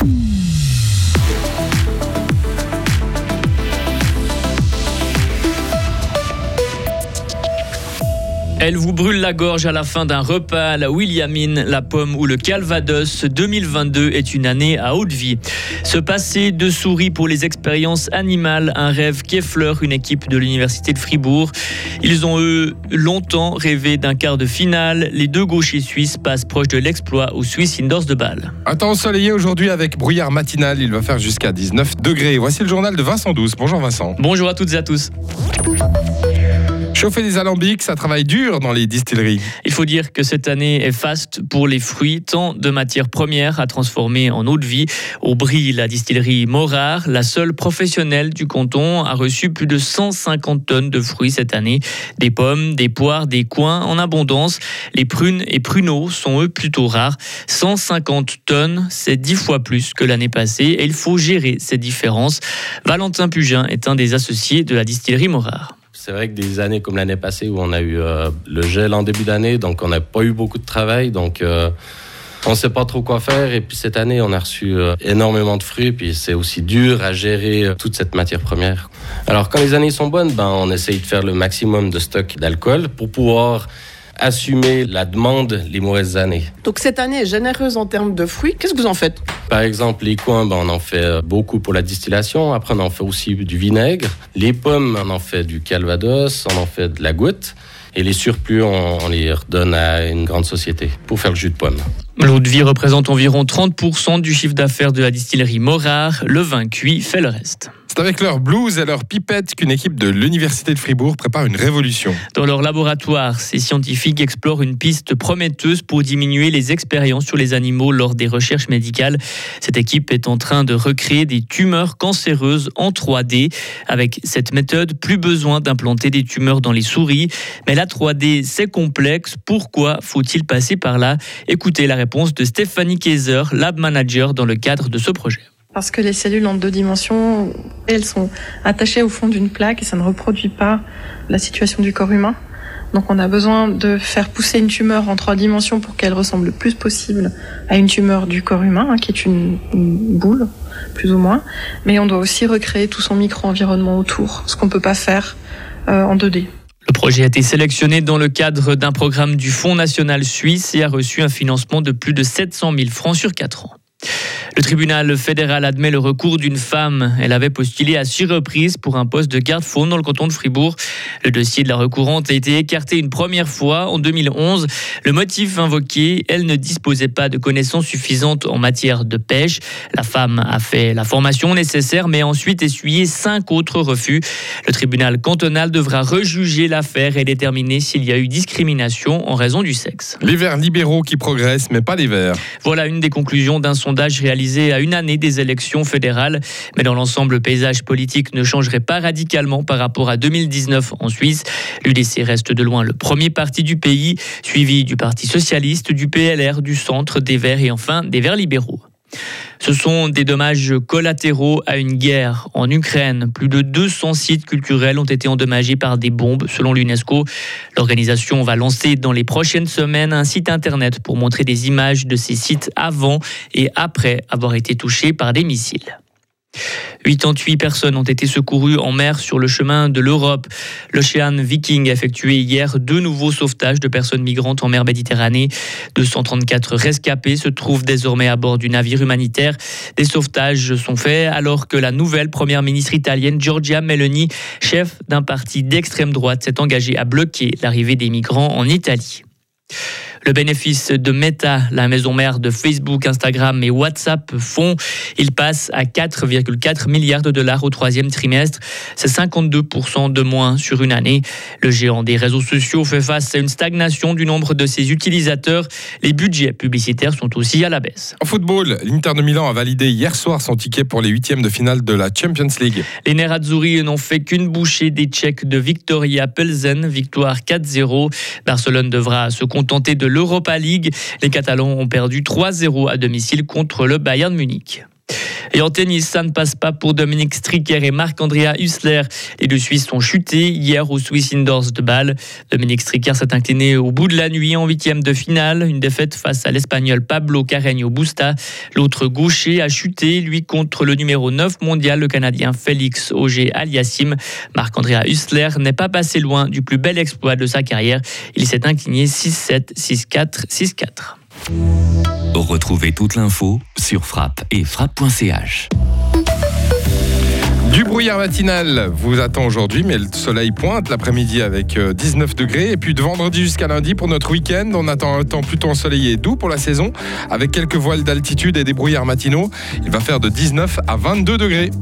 Mm. Elle vous brûle la gorge à la fin d'un repas, la Williamine, la pomme ou le Calvados. 2022 est une année à haute vie. Se passer de souris pour les expériences animales, un rêve qu'effleure une équipe de l'Université de Fribourg. Ils ont eux longtemps rêvé d'un quart de finale. Les deux gauchers suisses passent proche de l'exploit au Swiss Indoors de Bâle. Un temps ensoleillé aujourd'hui avec brouillard matinal. Il va faire jusqu'à 19 degrés. Voici le journal de Vincent Douce. Bonjour Vincent. Bonjour à toutes et à tous. Chauffer des alambics, ça travaille dur dans les distilleries. Il faut dire que cette année est faste pour les fruits, tant de matières premières à transformer en eau de vie. Au Brie, la distillerie Morard, la seule professionnelle du canton, a reçu plus de 150 tonnes de fruits cette année. Des pommes, des poires, des coins en abondance. Les prunes et pruneaux sont eux plutôt rares. 150 tonnes, c'est 10 fois plus que l'année passée et il faut gérer ces différences. Valentin Pugin est un des associés de la distillerie Morard. C'est vrai que des années comme l'année passée où on a eu euh, le gel en début d'année, donc on n'a pas eu beaucoup de travail, donc euh, on ne sait pas trop quoi faire. Et puis cette année, on a reçu euh, énormément de fruits, puis c'est aussi dur à gérer toute cette matière première. Alors quand les années sont bonnes, ben, on essaye de faire le maximum de stock d'alcool pour pouvoir assumer la demande les mauvaises années. Donc cette année est généreuse en termes de fruits. Qu'est-ce que vous en faites? Par exemple, les coins, ben, on en fait euh, beaucoup pour la distillation. Après, on en fait aussi du vinaigre. Les pommes, on en fait du calvados, on en fait de la goutte. Et les surplus, on, les redonne à une grande société pour faire le jus de pomme. L'eau de vie représente environ 30% du chiffre d'affaires de la distillerie Morard. Le vin cuit fait le reste. C'est avec leur blues et leur pipette qu'une équipe de l'Université de Fribourg prépare une révolution. Dans leur laboratoire, ces scientifiques explorent une piste prometteuse pour diminuer les expériences sur les animaux lors des recherches médicales. Cette équipe est en train de recréer des tumeurs cancéreuses en 3D. Avec cette méthode, plus besoin d'implanter des tumeurs dans les souris. Mais la 3D, c'est complexe. Pourquoi faut-il passer par là? Écoutez la réponse de Stéphanie Kaiser, lab manager dans le cadre de ce projet parce que les cellules en deux dimensions, elles sont attachées au fond d'une plaque et ça ne reproduit pas la situation du corps humain. Donc on a besoin de faire pousser une tumeur en trois dimensions pour qu'elle ressemble le plus possible à une tumeur du corps humain, hein, qui est une, boule, plus ou moins. Mais on doit aussi recréer tout son micro-environnement autour, ce qu'on ne peut pas faire euh, en 2D. Le projet a été sélectionné dans le cadre d'un programme du Fonds national suisse et a reçu un financement de plus de 700 000 francs sur 4 ans. Le tribunal fédéral admet le recours d'une femme. Elle avait postulé à six reprises pour un poste de garde-faune dans le canton de Fribourg. Le dossier de la recourante a été écarté une première fois en 2011. Le motif invoqué, elle ne disposait pas de connaissances suffisantes en matière de pêche. La femme a fait la formation nécessaire mais a ensuite essuyé cinq autres refus. Le tribunal cantonal devra rejuger l'affaire et déterminer s'il y a eu discrimination en raison du sexe. Les verts libéraux qui progressent mais pas les verts. Voilà une des conclusions d'un sondage réalisé à une année des élections fédérales. Mais dans l'ensemble, le paysage politique ne changerait pas radicalement par rapport à 2019 en Suisse. L'UDC reste de loin le premier parti du pays, suivi du Parti socialiste, du PLR, du Centre, des Verts et enfin des Verts libéraux. Ce sont des dommages collatéraux à une guerre en Ukraine. Plus de 200 sites culturels ont été endommagés par des bombes, selon l'UNESCO. L'organisation va lancer dans les prochaines semaines un site internet pour montrer des images de ces sites avant et après avoir été touchés par des missiles. 88 personnes ont été secourues en mer sur le chemin de l'Europe. L'Ocean Viking a effectué hier deux nouveaux sauvetages de personnes migrantes en mer Méditerranée. 234 rescapés se trouvent désormais à bord du navire humanitaire. Des sauvetages sont faits alors que la nouvelle première ministre italienne Giorgia Meloni, chef d'un parti d'extrême droite, s'est engagée à bloquer l'arrivée des migrants en Italie. Le bénéfice de Meta, la maison mère de Facebook, Instagram et WhatsApp, font. Il passe à 4,4 milliards de dollars au troisième trimestre. C'est 52% de moins sur une année. Le géant des réseaux sociaux fait face à une stagnation du nombre de ses utilisateurs. Les budgets publicitaires sont aussi à la baisse. En football, l'Inter de Milan a validé hier soir son ticket pour les huitièmes de finale de la Champions League. Les Nerazzurri n'ont fait qu'une bouchée des Tchèques de Victoria Pelzen, victoire 4-0. Barcelone devra se contenter de l'Europa League. Les Catalans ont perdu 3-0 à domicile contre le Bayern Munich. Et en tennis, ça ne passe pas pour Dominique Stricker et Marc-Andrea Hussler. Les deux Suisses ont chuté hier au Swiss Indoors de Bâle. Dominique Stricker s'est incliné au bout de la nuit en huitième de finale. Une défaite face à l'Espagnol Pablo Carreño Busta. L'autre gaucher a chuté, lui, contre le numéro 9 mondial, le Canadien Félix Auger Aliassim. Marc-Andrea Hussler n'est pas passé loin du plus bel exploit de sa carrière. Il s'est incliné 6-7, 6-4, 6-4. Retrouvez toute l'info sur frappe et frappe.ch. Du brouillard matinal vous attend aujourd'hui, mais le soleil pointe l'après-midi avec 19 degrés. Et puis de vendredi jusqu'à lundi pour notre week-end, on attend un temps plutôt ensoleillé et doux pour la saison, avec quelques voiles d'altitude et des brouillards matinaux. Il va faire de 19 à 22 degrés.